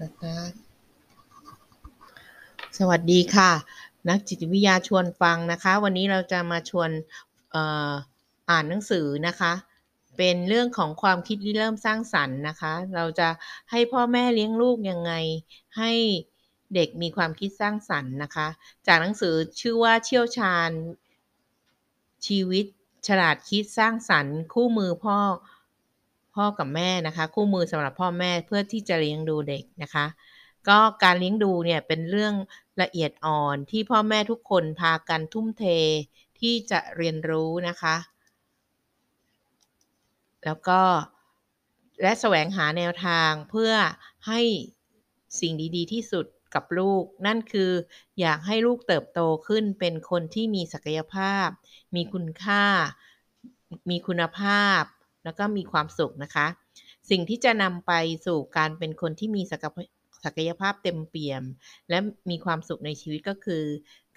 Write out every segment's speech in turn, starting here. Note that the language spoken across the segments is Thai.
สตาร์ทสวัสดีค่ะ นักจิตวิทยาชวนฟังนะคะ วันนี้เราจะมาชวนอ่ออ่านหนังสือนะคะ เป็นเรื่องของความคิดริเริ่มสร้างสรรค์นะคะ เราจะให้พ่อแม่เลี้ยงลูกยังไงให้เด็กมีความคิดสร้างสรรค์นะคะ จากหนังสือชื่อว่าเชี่ยวชาญชีวิตฉลาดคิดสร้างสรรค์ คู่มือพ่อ พ่อกับแม่นะคะ คู่มือสำหรับพ่อแม่เพื่อที่จะเลี้ยงดูเด็กนะคะ ก็การเลี้ยงดูเนี่ยเป็นเรื่องละเอียดอ่อนที่พ่อแม่ทุกคนพากันทุ่มเทที่จะเรียนรู้นะคะ แล้วก็และแสวงหาแนวทางเพื่อให้สิ่งดีๆ ที่สุดกับลูก นั่นคืออยากให้ลูกเติบโตขึ้นเป็นคนที่มีศักยภาพ มีคุณค่า มีคุณภาพ แล้วก็มีความสุขนะคะ สิ่งที่จะนำไปสู่การเป็นคนที่มีศักศักยภาพเต็มเปี่ยม และมีความสุขในชีวิตก็คือ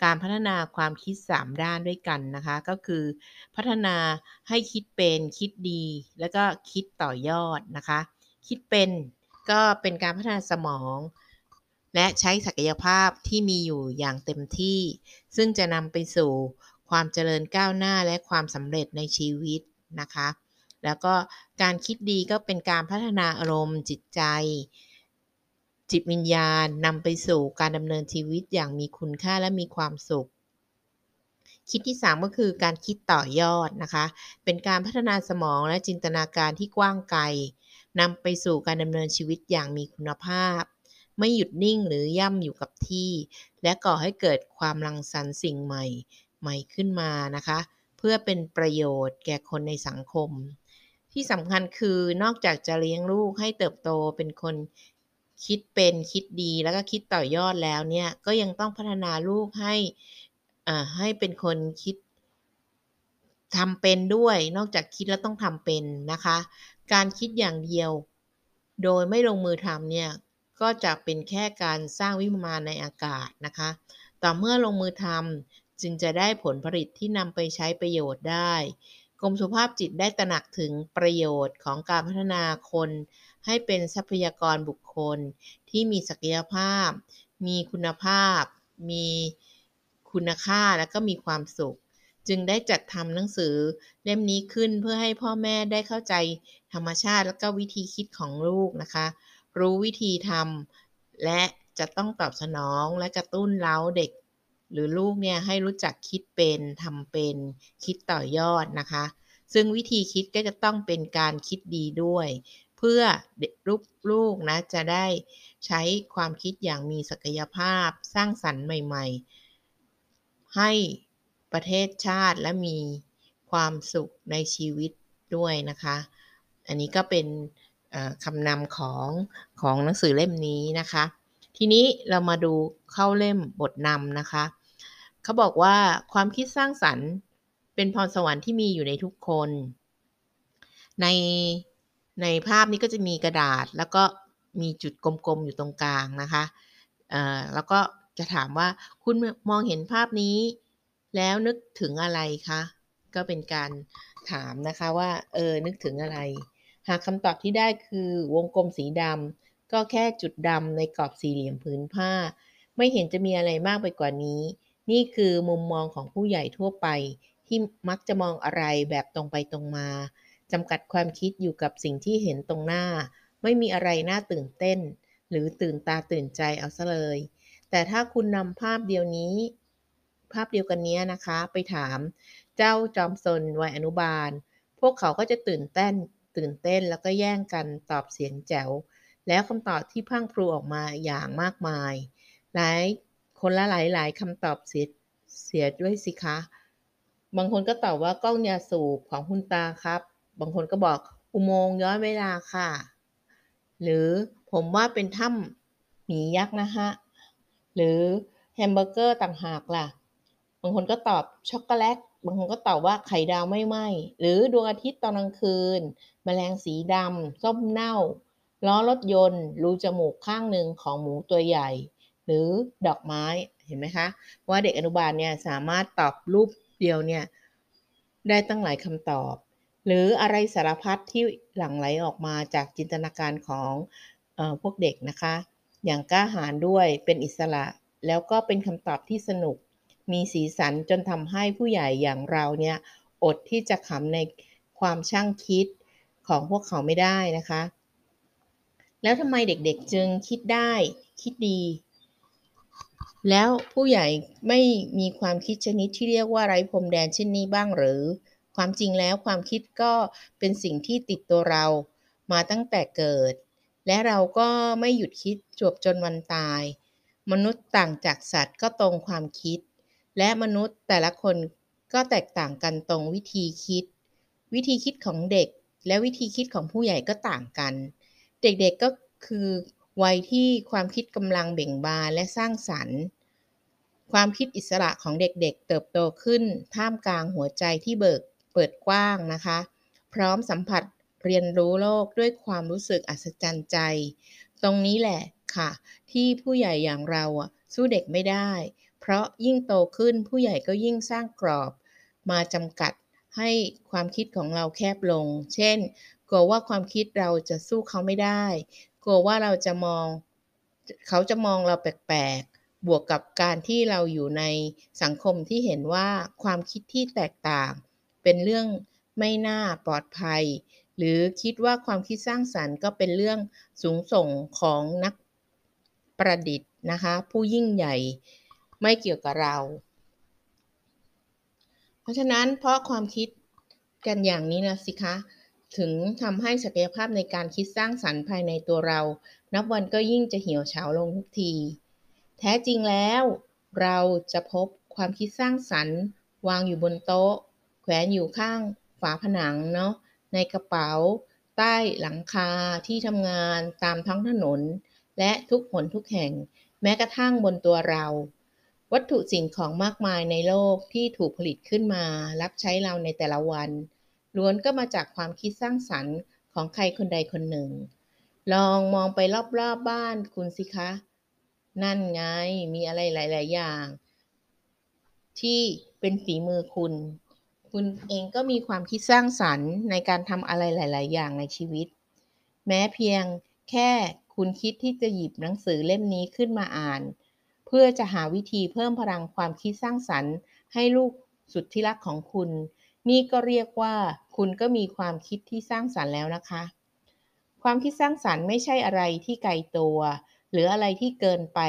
การพัฒนาความคิด 3 ด้านด้วยกันนะคะ ก็คือ พัฒนาให้คิดเป็นคิดดี แล้วก็คิดต่อยอดนะคะ คิดเป็นก็เป็นการพัฒนาสมอง และใช้ศักยภาพที่มีอยู่อย่างเต็มที่ ซึ่งจะนำไปสู่ความเจริญก้าวหน้าและความสำเร็จในชีวิตนะคะ แล้วก็การคิดดีก็เป็นการพัฒนาอารมณ์จิตใจ จิตวิญญาณนำไปสู่การดำเนินชีวิตอย่างมีคุณค่าและมีความสุข คิดที่ 3 ก็คือการคิดต่อยอดนะคะ เป็นการพัฒนาสมองและจินตนาการที่กว้างไกลนำไปสู่การดำเนินชีวิตอย่างมีคุณภาพ ไม่หยุดนิ่งหรือย่ำอยู่กับที่ และก่อให้เกิดความรังสรรค์สิ่งใหม่ใหม่ขึ้นมานะคะ เพื่อเป็นประโยชน์แก่คนในสังคม ที่สำคัญคือนอกจากจะเลี้ยงลูกให้เติบโตเป็นคนคิดเป็นคิดดีแล้วก็คิดต่อยอดแล้วเนี่ยก็ยังต้องพัฒนาลูกให้อ่าให้เป็นคนคิดทำเป็นด้วย นอกจากคิดแล้วต้องทำเป็นนะคะ การคิดอย่างเดียว โดยไม่ลงมือทำเนี่ยก็จะเป็นแค่การสร้างวิมานในอากาศนะคะ ต่อเมื่อลงมือทำจึงจะได้ผลผลิตที่นำไปใช้ประโยชน์ได้ รมสุขภาพจิตได้ตระหนักถึงประโยชน์ของการพัฒนาคน ให้เป็นทรัพยากรบุคคล ที่มีศักยภาพ มีคุณภาพ มีคุณค่าและก็มีความสุข จึงได้จัดทำหนังสือเล่มนี้ขึ้นเพื่อให้พ่อแม่ได้เข้าใจธรรมชาติและก็วิธีคิดของลูกนะคะ รู้วิธีทำและจะต้องตอบสนองและกระตุ้นเล้าเด็ก หรือลูกเนี่ยให้รู้จักคิดเป็นทำเป็นคิดต่อยอดนะคะ ซึ่งวิธีคิดก็จะต้องเป็นการคิดดีด้วย เพื่อลูกๆนะจะได้ใช้ความคิดอย่างมีศักยภาพสร้างสรรค์ใหม่ ๆ ให้ประเทศชาติและมีความสุขในชีวิตด้วยนะคะ อันนี้ก็เป็นคำนำของของหนังสือเล่มนี้นะคะ ทีนี้เรามาดูเข้าเล่มบทนำนะคะ เขาบอกว่าความคิดสร้างสรรค์ เป็นพรสวรรค์ที่มีอยู่ในทุกคน ในในภาพนี้ก็จะมีกระดาษแล้วก็มีจุดกลมๆอยู่ตรงกลางนะคะแล้วก็จะถามว่าคุณมองเห็นภาพนี้ แล้วนึกถึงอะไรคะ ก็เป็นการถามนะคะว่าเออนึกถึงอะไร หากคำตอบที่ได้คือวงกลมสีดำก็แค่จุดดำในกรอบสี่เหลี่ยมผืนผ้า ไม่เห็นจะมีอะไรมากไปกว่านี้ นี่คือมุมมองของผู้ใหญ่ทั่วไป ที่มักจะมองอะไรแบบตรงไปตรงมาจำกัดความคิดอยู่กับสิ่งที่เห็นตรงหน้า ไม่มีอะไรน่าตื่นเต้น หรือตื่นตาตื่นใจเอาซะเลย แต่ถ้าคุณนำภาพเดียวนี้ ภาพเดียวกันนี้นะคะ ไปถาม เจ้าจอมซนวัยอนุบาล พวกเขาก็จะตื่นเต้น ตื่นเต้นแล้วก็แย่งกันตอบเสียงแจ๋ว แล้วคำตอบที่พังพลูออกมาอย่างมากมาย หลาย คนละหลายหลายคำตอบเสียเสียด้วยสิคะ บางคนก็ตอบว่ากล้องยาสูบของคุณตาครับ บางคนก็บอกอุโมงค์ย้อนเวลาค่ะ หรือผมว่าเป็นถ้ำหมียักษ์นะฮะ หรือแฮมเบอร์เกอร์ต่างหากล่ะ บางคนก็ตอบช็อกโกแลต บางคนก็ตอบว่าไข่ดาวไม่ไหมหรือดวงอาทิตย์ตอนกลางคืนแมลงสีดำส้มเน่า ล้อรถยนต์ รูจมูกข้างหนึ่งของหมูตัวใหญ่ หรือดอกไม้เห็นไหมคะ ว่าเด็กอนุบาลเนี่ยสามารถตอบรูปเดียวเนี่ยได้ตั้งหลายคำตอบ หรืออะไรสารพัดที่หลั่งไหลออกมาจากจินตนาการของอพวกเด็กนะคะ อย่างกล้าหาญด้วยเป็นอิสระ แล้วก็เป็นคำตอบที่สนุก มีสีสันจนทำให้ผู้ใหญ่อย่างเราเนี่ยอดที่จะขำในความช่างคิดของพวกเขาไม่ได้นะคะ แล้วทำไมเด็กๆจึงคิดได้ คิดดี แล้วผู้ใหญ่ไม่มีความคิดชนิดที่เรียกว่าไร้พรมแดนเช่นนี้บ้างหรือ ความจริงแล้วความคิดก็เป็นสิ่งที่ติดตัวเรามาตั้งแต่เกิด และเราก็ไม่หยุดคิดจบจนวันตาย มนุษย์ต่างจากสัตว์ก็ตรงความคิด และมนุษย์แต่ละคนก็แตกต่างกันตรงวิธีคิด วิธีคิดของเด็กและวิธีคิดของผู้ใหญ่ก็ต่างกัน เด็กๆก็คือ วัยที่ความคิดกำลังเบ่งบานและสร้างสรรค์ ความคิดอิสระของเด็กๆ เติบโตขึ้น ท่ามกลางหัวใจที่เบิกเปิดกว้างนะคะ พร้อมสัมผัสเรียนรู้โลกด้วยความรู้สึกอัศจรรย์ใจ ตรงนี้แหละค่ะ ที่ผู้ใหญ่อย่างเราสู้เด็กไม่ได้ เพราะยิ่งโตขึ้นผู้ใหญ่ก็ยิ่งสร้างกรอบ มาจำกัดให้ความคิดของเราแคบลง เช่น กลัวว่าความคิดเราจะสู้เขาไม่ได้ กลัวว่าเราจะมอง เขาจะมองเราแปลกๆ บวกกับการที่เราอยู่ในสังคมที่เห็นว่าความคิดที่แตกต่าง เป็นเรื่องไม่น่าปลอดภัย หรือคิดว่าความคิดสร้างสรรค์ก็เป็นเรื่องสูงส่งของนักประดิษฐ์นะคะ ผู้ยิ่งใหญ่ไม่เกี่ยวกับเรา เพราะฉะนั้นเพราะความคิดกันอย่างนี้นะสิคะ ถึงทำให้ศักยภาพในการคิดสร้างสรรค์ภายในตัวเรา นับวันก็ยิ่งจะเหี่ยวเฉาลงทุกที แท้จริงแล้ว เราจะพบความคิดสร้างสรรค์ วางอยู่บนโต๊ะ แขวนอยู่ข้างฝาผนังเนาะในกระเป๋า ใต้หลังคาที่ทำงานตามท้องถนน และทุกหนทุกแห่ง แม้กระทั่งบนตัวเรา วัตถุสิ่งของมากมายในโลกที่ถูกผลิตขึ้นมา รับใช้เราในแต่ละวัน ล้วนก็มาจากความคิดสร้างสรรค์ของใครคนใดคนหนึ่ง ลองมองไปรอบๆบบ้านคุณสิคะ นั่นไงมีอะไรหลาย ๆ อย่าง ที่เป็นฝีมือคุณ คุณเองก็มีความคิดสร้างสรรค์ในการทำอะไรหลาย ๆ อย่างในชีวิต แม้เพียงแค่คุณคิดที่จะหยิบหนังสือเล่มนี้ขึ้นมาอ่าน เพื่อจะหาวิธีเพิ่มพลังความคิดสร้างสรรค์ ให้ลูกสุดที่รักของคุณ นี่ก็เรียกว่า คุณก็มีความคิดที่สร้างสรรค์แล้วนะคะ ความคิดสร้างสรรค์ไม่ใช่อะไรที่ไกลตัว หรืออะไรที่เกินไป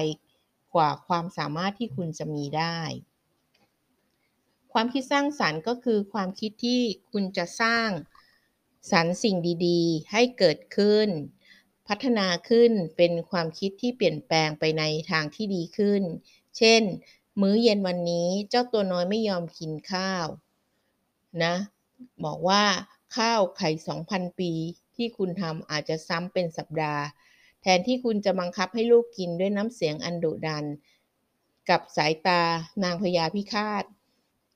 กว่าความสามารถที่คุณจะมีได้ ความคิดสร้างสรรค์ก็คือความคิดที่คุณจะสร้างสรรค์สิ่งดีๆ ให้เกิดขึ้น พัฒนาขึ้นเป็นความคิดที่เปลี่ยนแปลงไปในทางที่ดีขึ้น เช่น มื้อเย็นวันนี้เจ้าตัวน้อยไม่ยอมกินข้าวนะ บอกว่าข้าวไข่สองพันปี ที่คุณทำอาจจะซ้ำเป็นสัปดาห์ แทนที่คุณจะบังคับให้ลูกกินด้วยน้ำเสียงอันดุดัน กับสายตานางพญาพิฆาต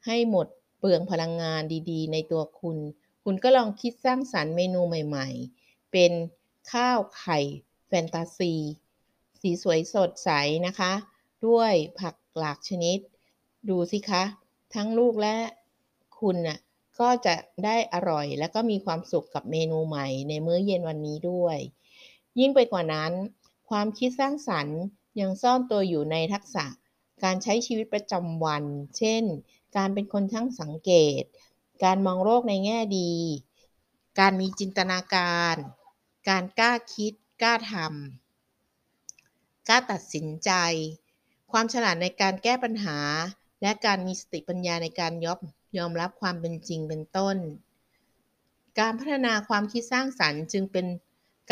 ให้หมดเปลืองพลังงานดีๆ ในตัวคุณ คุณก็ลองคิดสร้างสรรค์เมนูใหม่ๆ เป็นข้าวไข่แฟนตาซี สีสวยสดใสนะคะ ด้วยผักหลากชนิด ดูสิคะ ทั้งลูกและคุณน่ะ ก็จะได้อร่อย และก็มีความสุขกับเมนูใหม่ในมื้อเย็นวันนี้ด้วย ยิ่งไปกว่านั้น ความคิดสร้างสรรค์ยังซ่อนตัวอยู่ในทักษะการใช้ชีวิตประจำวัน เช่น การเป็นคนช่างสังเกต การมองโลกในแง่ดี การมีจินตนาการ การกล้าคิด กล้าทำ กล้าตัดสินใจ ความฉลาดในการแก้ปัญหา และการมีสติปัญญาในการยอม ยอมรับความเป็นจริงเป็นต้น การพัฒนาความคิดสร้างสรรค์จึงเป็น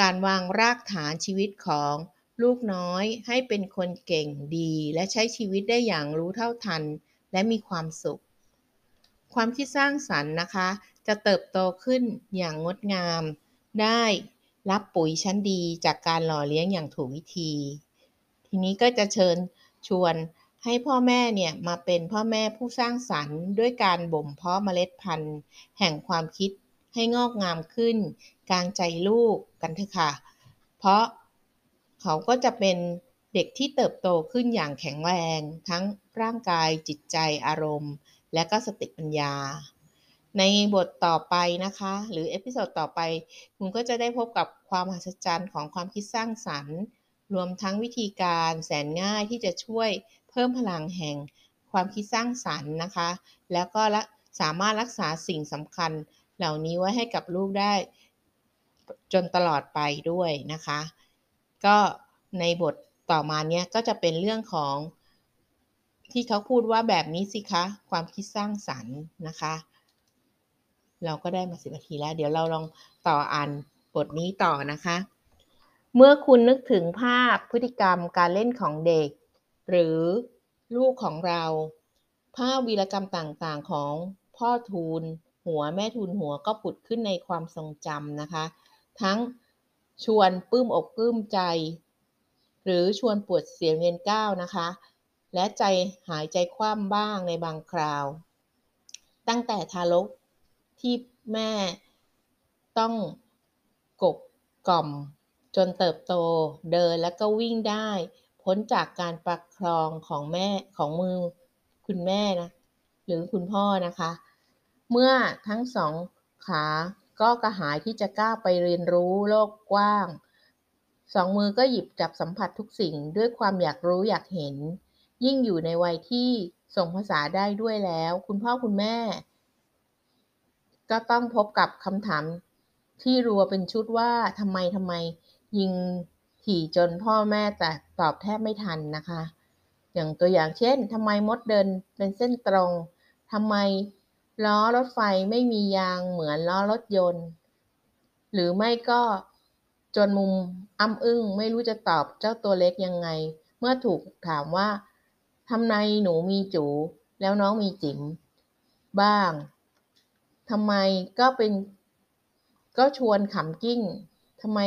การวางรากฐานชีวิตของลูกน้อยให้เป็นคนเก่งดี และใช้ชีวิตได้อย่างรู้เท่าทัน และมีความสุข ความคิดสร้างสรรค์นะคะ จะเติบโตขึ้นอย่างงดงาม ได้รับปุ๋ยชั้นดีจากการหล่อเลี้ยงอย่างถูกวิธี ทีนี้ก็จะเชิญชวน ให้พ่อแม่เนี่ยมาเป็นพ่อแม่ผู้สร้างสรรค์ด้วยการบ่มเพาะเมล็ดพันธุ์ แห่งความคิดให้งอกงามขึ้น กลางใจลูกกันเถอะค่ะ เพราะเขาก็จะเป็นเด็กที่เติบโตขึ้นอย่างแข็งแรง ทั้งร่างกายจิตใจอารมณ์ และก็สติปัญญา ในบทต่อไปนะคะ หรือ episode ต่อไป คุณก็จะได้พบกับความมหัศจรรย์ของความคิดสร้างสรรค์ รวมทั้งวิธีการแสนง่ายที่จะช่วย เพิ่มพลังแห่งความคิดสร้างสรรค์นะคะ แล้วก็สามารถรักษาสิ่งสำคัญเหล่านี้ไว้ให้กับลูกได้จนตลอดไปด้วยนะคะ ก็ในบทต่อมาเนี้ยก็จะเป็นเรื่องของที่เขาพูดว่าแบบนี้สิคะความคิดสร้างสรรค์นะคะ เราก็ได้มาสิบนาทีแล้ว เดี๋ยวเราลองต่ออ่านบทนี้ต่อนะคะ เมื่อคุณนึกถึงภาพพฤติกรรมการเล่นของเด็ก หรือลูกของเรา ภาพวีรกรรมต่างๆของพ่อทูลหัวแม่ทูลหัวก็ผุดขึ้นในความทรงจำนะคะ ทั้งชวนปื้มอกปลื้มใจ หรือชวนปวดเสียงเงินก้าวนะคะ และใจหายใจคว่ำบ้างในบางคราว ตั้งแต่ทารกที่แม่ต้องกบกล่อมจนเติบโตเดินแล้วก็วิ่งได้ พ้นจากการประคองของแม่ของมือคุณแม่นะหรือคุณพ่อนะคะ เมื่อทั้งสองขาก็กระหายที่จะก้าวไปเรียนรู้โลกกว้าง สองมือก็หยิบจับสัมผัสทุกสิ่งด้วยความอยากรู้อยากเห็น ยิ่งอยู่ในวัยที่ส่งภาษาได้ด้วยแล้ว คุณพ่อคุณแม่ ก็ต้องพบกับคำถามที่รัวเป็นชุดว่าทำไมทำไมยิงถี่จนพ่อแม่แต่ ตอบแทบไม่ทันนะคะ อย่างตัวอย่างเช่นทำไมมดเดินเป็นเส้นตรงทำไมล้อรถไฟไม่มียางเหมือนล้อรถยนต์ หรือไม่ก็จนมุมอ้ำอึ้งไม่รู้จะตอบเจ้าตัวเล็กยังไง เมื่อถูกถามว่าทำไมหนูมีจูแล้วน้องมีจิ๋มบ้างทำไมก็เป็น ก็ชวนขำกิ้งทำไม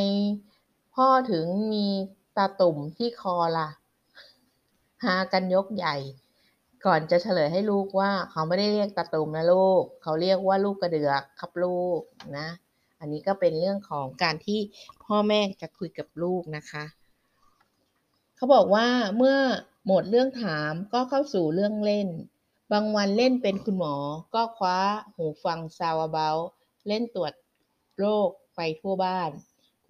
พ่อถึงมี ตาตุ่มที่คอละ่ะหากันยกใหญ่ ก่อนจะเฉลยให้ลูกว่า เขาไม่ได้เรียกตาตุ่มนะลูก เขาเรียกว่าลูกกระเดือกครับลูกนะ อันนี้ก็เป็นเรื่องของการที่พ่อแม่จะคุยกับลูกนะคะ เขาบอกว่าเมื่อหมดเรื่องถามก็เข้าสู่เรื่องเล่น บางวันเล่นเป็นคุณหมอ ก็คว้าหูฟังซาวเบลเล่นตรวจโรคไปทั่วบ้าน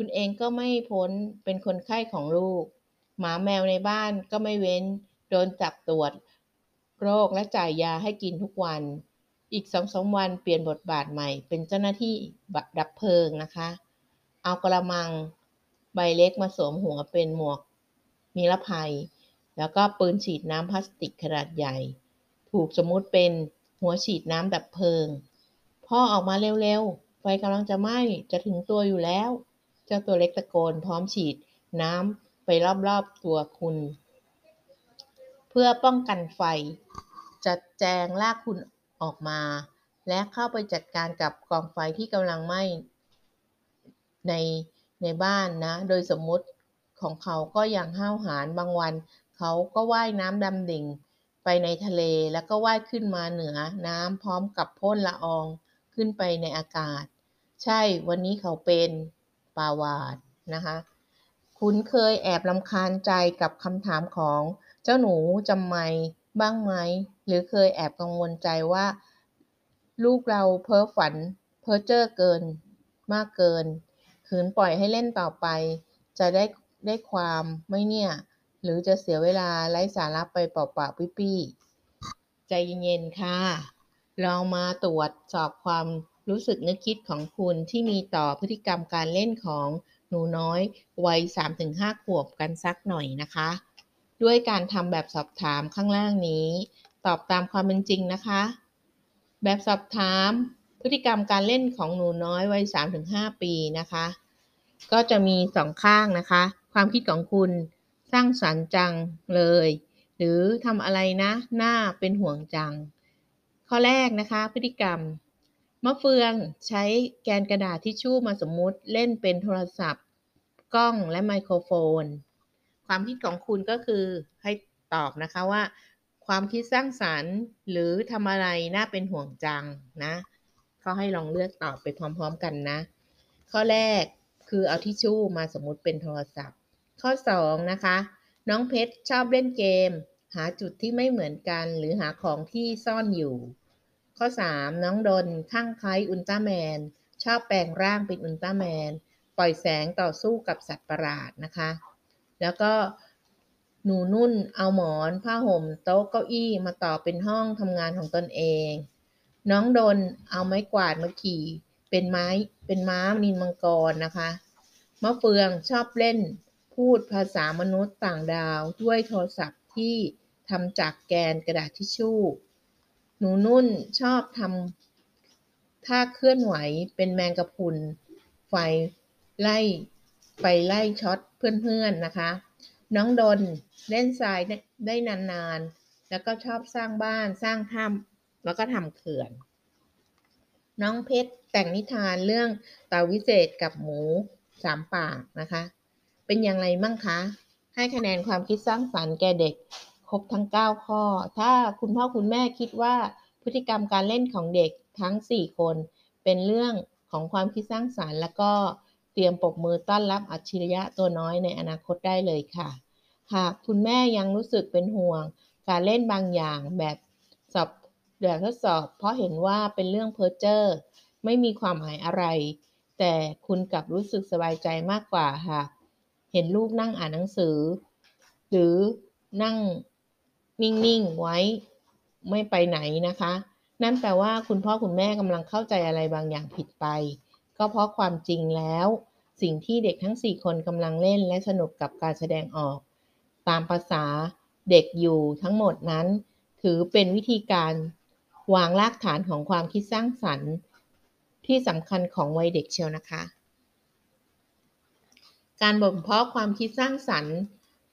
คุณเองก็ไม่พ้นเป็นคนไข้ของลูก หมาแมวในบ้านก็ไม่เว้น โดนจับตรวจ โรคและจ่ายยาให้กินทุกวัน อีกสองสาวันเปลี่ยนบทบาทใหม่ เป็นเจ้าหน้าที่ดับเพลิงนะคะ เอากระมังใบเล็กมาสวมหัวเป็นหมวกนิรภัย แล้วก็ปืนฉีดน้ำพลาสติกขนาดใหญ่ ถูกสมมุติเป็นหัวฉีดน้ำดับเพลิง พ่อออกมาเร็วๆ ไฟกำลังจะไหม้จะถึงตัวอยู่แล้ว เจ้าตัวเล็กตะโกนพร้อมฉีดน้ำไปรอบๆตัวคุณ เพื่อป้องกันไฟ จัดแจงลากคุณออกมา และเข้าไปจัดการกับกองไฟที่กำลังไหม้ในในบ้านนะ โดยสมมุติของเขาก็อย่างห้าวหาญบางวัน เขาก็ว่ายน้ำดำดิ่งไปในทะเลแล้วก็ว่ายขึ้นมาเหนือน้ำพร้อมกับพ่นละอองขึ้นไปในอากาศ ใช่วันนี้เขาเป็น ปาวาดนะคะคุณเคยแอบลำคาญใจกับคำถามของเจ้าหนูจำไม่บ้างไหม หรือเคยแอบกังวลใจว่า ลูกเราเพ้อฝัน เพ้อเจ้อเกิน มากเกิน ขืนปล่อยให้เล่นต่อไป จะได้ได้ความไม่เนี่ย หรือจะเสียเวลาไร้สาระไปเปล่าๆปี้ๆใจเย็นๆค่ะ ลองมาตรวจสอบความ รู้สึกนึกคิดของคุณที่มีต่อพฤติกรรมการเล่นของหนูน้อยวัย 3-5 ขวบกันสักหน่อยนะคะ ด้วยการทำแบบสอบถามข้างล่างนี้ ตอบตามความเป็นจริงนะคะ แบบสอบถาม พฤติกรรมการเล่นของหนูน้อยวัย 3-5 ปีนะคะ ก็จะมีสองข้างนะคะ ความคิดของคุณสร้างสรรค์จังเลย หรือทำอะไรนะ หน้าเป็นห่วงจัง ข้อแรกนะคะ พฤติกรรม มะเฟืองใช้แกนกระดาษทิชชู่มาสมมุติเล่นเป็นโทรศัพท์ กล้องและไมโครโฟน ความคิดของคุณก็คือให้ตอบนะคะว่า ความคิดสร้างสารรค์หรือทำอะไรน่าเป็นห่วงจังนะเขาให้ลองเลือกตอบไปพร้อมๆกันนะ ข้อแรกคือเอาทิชชู่มาสมมุติเป็นโทรศัพท์ ข้อ 2 นะคะ น้องเพชรชอบเล่นเกม หาจุดที่ไม่เหมือนกัน หรือหาของที่ซ่อนอยู่ ข้อ 3 น้องดนข้างคล้ายอุลตร้าแมน ชอบแปลงร่างเป็นอุลตร้าแมน ปล่อยแสงต่อสู้กับสัตว์ประหลาดนะคะ แล้วก็หนูนุ่นเอาหมอนผ้าห่มโต๊ะเก้าอี้มาต่อเป็นห้องทำงานของตนเอง น้องดนเอาไม้กวาดมาขี่ เป็นไม้เป็นม้านินมังกรนะคะมะเฟืองชอบเล่นพูดภาษามนุษย์ต่างดาวด้วยโทรศัพท์ที่ทำจากแกนกระดาษทิชชู่ หนูนุ่นชอบทำท่าเคลื่อนไหวเป็นแมงกะพรุนไฟไล่ไฟไล่ช็อตเพื่อนๆนะคะ น้องดนเล่นทรายได้นานๆ แล้วก็ชอบสร้างบ้านสร้างถ้ำแล้วก็ทำเขื่อน น้องเพชรแต่งนิทานเรื่องเต่าวิเศษกับหมูสามปากนะคะ เป็นอย่างไรมั่งคะ ให้คะแนนความคิดสร้างสรรค์แก่เด็ก ครบทั้ง 9 ข้อ ถ้าคุณพ่อคุณแม่คิดว่าพฤติกรรมการเล่นของเด็กทั้ง 4 คน เป็นเรื่องของความคิดสร้างสารรค์ แล้วก็เตรียมปกมือต้อนรับอัจฉริยะตัวน้อยในอนาคตได้เลยค่ะ หากคุณแม่ยังรู้สึกเป็นห่วง การเล่นบางอย่างแบบสอบแบบทดสอบ เพราะเห็นว่าเป็นเรื่องเพ้อเจ้อไม่มีความหมายอะไร แต่คุณกลับรู้สึกสบายใจมากกว่าค่ะ เห็นลูกนั่งอ่านหนังสือ หรือนั่ง นิ่งๆไว้ไม่ไปไหนนะคะ นั่นแปลว่าคุณพ่อคุณแม่กำลังเข้าใจอะไรบางอย่างผิดไป ก็เพราะความจริงแล้ว สิ่งที่เด็กทั้ง 4 คนกำลังเล่นและสนุกกับการแสดงออก ตามภาษาเด็กอยู่ทั้งหมดนั้น ถือเป็นวิธีการวางรากฐานของความคิดสร้างสรรค์ ที่สำคัญของวัยเด็กเชียวนะคะ การบ่มเพาะความคิดสร้างสรรค์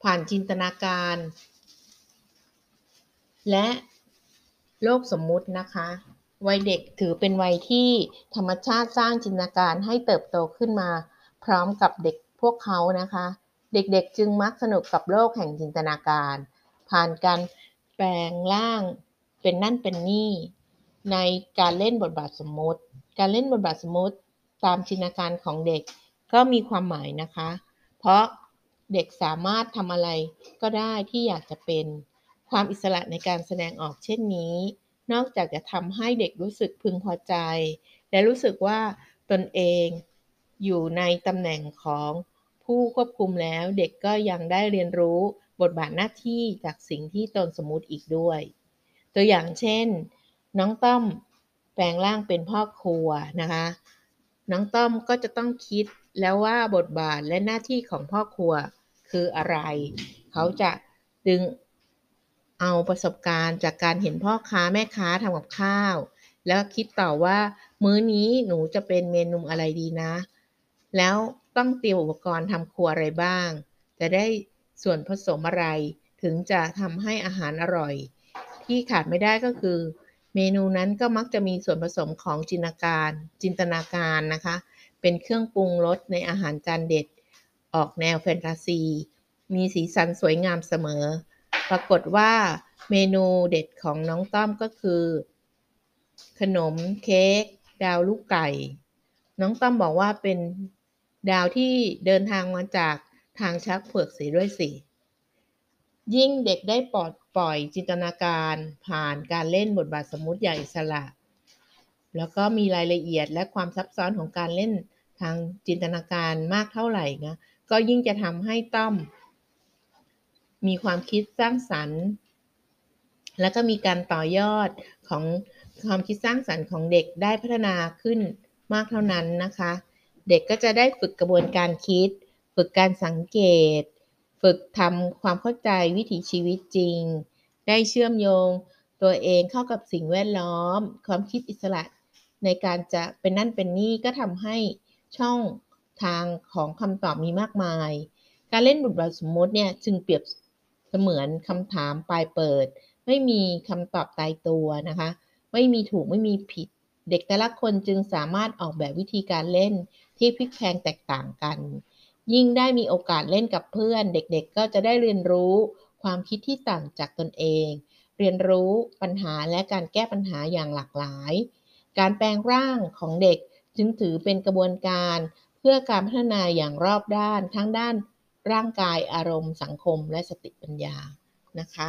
ผ่านจินตนาการ และโลกสมมุตินะคะ วัยเด็กถือเป็นวัยที่ธรรมชาติสร้างจินตนาการให้เติบโตขึ้นมา พร้อมกับเด็กพวกเขานะคะ เด็กๆจึงมักสนุกกับโลกแห่งจินตนาการ ผ่านการแปลงร่างเป็นนั่นเป็นนี่ ในการเล่นบทบาทสมมติ การเล่นบทบาทสมมติตามจินตนาการของเด็กก็มีความหมายนะคะ เพราะเด็กสามารถทำอะไรก็ได้ที่อยากจะเป็น ความอิสระในการแสดงออกเช่นนี้ นอกจากจะทำให้เด็กรู้สึกพึงพอใจ และรู้สึกว่าตนเองอยู่ในตำแหน่งของผู้ควบคุมแล้วเด็กก็ยังได้เรียนรู้บทบาทหน้าที่จากสิ่งที่ตนสมมุติอีกด้วย ตัวอย่างเช่น น้องต้อมแปลงร่างเป็นพ่อครัวนะคะ น้องต้อมก็จะต้องคิดแล้วว่าบทบาทและหน้าที่ของพ่อครัวคืออะไร เขาจะดึง เอาประสบการณ์จากการเห็นพ่อค้าแม่ค้าทำกับข้าว แล้วคิดต่อว่า มื้อนี้หนูจะเป็นเมนูอะไรดีนะ แล้วต้องเตรียมอุปกรณ์ทำครัวอะไรบ้าง จะได้ส่วนผสมอะไร ถึงจะทำให้อาหารอร่อย ที่ขาดไม่ได้ก็คือ เมนูนั้นก็มักจะมีส่วนผสมของจินตนาการ จินตนาการนะคะ เป็นเครื่องปรุงรสในอาหารจานเด็ด ออกแนวแฟนตาซี มีสีสันสวยงามเสมอ ปรากฏว่าเมนูเด็ดของน้องต้อมก็คือ ขนมเค้กดาวลูกไก่ น้องต้อมบอกว่าเป็นดาวที่เดินทางมาจากทางชักเผือกสีด้วยสิยิ่งเด็กได้ปลดปล่อยจินตนาการผ่านการเล่นบทบาทสมมติอย่างอิสระ แล้วก็มีรายละเอียดและความซับซ้อนของการเล่นทางจินตนาการมากเท่าไหร่นะก็ยิ่งจะทำให้ต้อม มีความคิดสร้างสรรค์ แล้วก็มีการต่อยอดของความคิดสร้างสรรค์ของเด็กได้พัฒนาขึ้นมากเท่านั้นนะคะ เด็กก็จะได้ฝึกกระบวนการคิด ฝึกการสังเกต ฝึกทำความเข้าใจวิถีชีวิตจริง ได้เชื่อมโยงตัวเองเข้ากับสิ่งแวดล้อม ความคิดอิสระในการจะเป็นนั่นเป็นนี่ก็ทำให้ช่องทางของคำตอบมีมากมาย การเล่นบทบาทสมมติเนี่ยจึงเปรียบ เสมือนคำถามปลายเปิด ไม่มีคำตอบตายตัวนะคะ ไม่มีถูกไม่มีผิด เด็กแต่ละคนจึงสามารถออกแบบวิธีการเล่นที่พลิกแพลงแตกต่างกัน ยิ่งได้มีโอกาสเล่นกับเพื่อน เด็กๆ ก็จะได้เรียนรู้ความคิดที่ต่างจากตนเอง เรียนรู้ปัญหาและการแก้ปัญหาอย่างหลากหลาย การแปลงร่างของเด็กจึงถือเป็นกระบวนการเพื่อการพัฒนาอย่างรอบด้านทั้งด้าน ร่างกายอารมณ์สังคมและสติปัญญานะคะ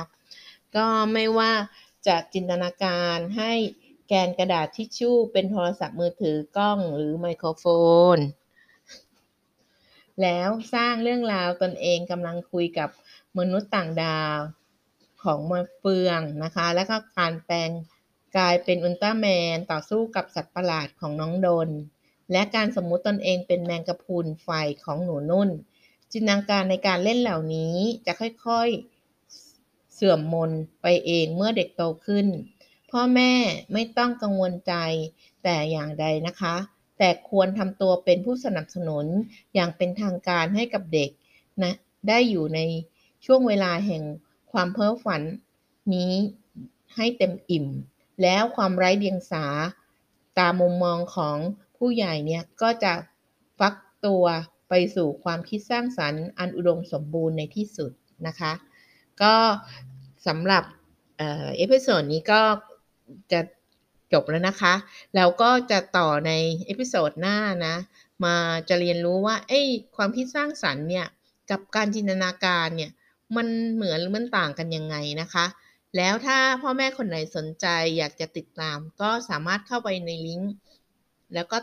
ก็ไม่ว่าจะจินตนาการให้แกนกระดาษทิชชู่ เป็นโทรศัพท์มือถือกล้องหรือไมโครโฟน แล้วสร้างเรื่องราวตนเองกำลังคุยกับมนุษย์ต่างดาวของมาเฟืองนะคะ แล้วก็การแปลงกลายเป็นอุลตร้าแมนต่อสู้กับสัตว์ประหลาดของน้องดน และการสมมุติตนเองเป็นแมงกะพรุนไฟของหนูนุ่น จินตนาการในการเล่นเหล่านี้จะค่อยๆ เสื่อมมนไปเองเมื่อเด็กโตขึ้น พ่อแม่ไม่ต้องกังวลใจแต่อย่างใดนะคะ แต่ควรทำตัวเป็นผู้สนับสนุนอย่างเป็นทางการให้กับเด็กนะได้อยู่ในช่วงเวลาแห่งความเพ้อฝันนี้ให้เต็มอิ่ม แล้วความไร้เดียงสา ตามมุมมองของผู้ใหญ่เนี่ยก็จะฟักตัว ไปสู่ความคิดสร้างสรรค์อันอุดมสมบูรณ์ในที่สุดนะคะ ก็สำหรับ episode นี้ก็จะจบแล้วนะคะ แล้วก็จะต่อในepisode หน้านะ มาจะเรียนรู้ว่าไอ้ความคิดสร้างสรรค์เนี่ยกับการจินตนาการเนี่ยมันเหมือนหรือมันต่างกันยังไงนะคะ แล้วถ้าพ่อแม่คนไหนสนใจอยากจะติดตาม ก็สามารถเข้าไปในลิงก์แล้วก็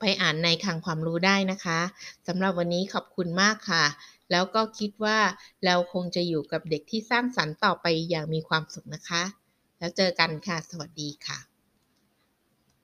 ไปอ่านในคลังความรู้ได้นะคะสำหรับวันนี้ขอบคุณมากค่ะ แล้วก็คิดว่าเราคงจะอยู่กับเด็กที่สร้างสรรค์ต่อไปอย่างมีความสุขนะคะ แล้วเจอกันค่ะ สวัสดีค่ะ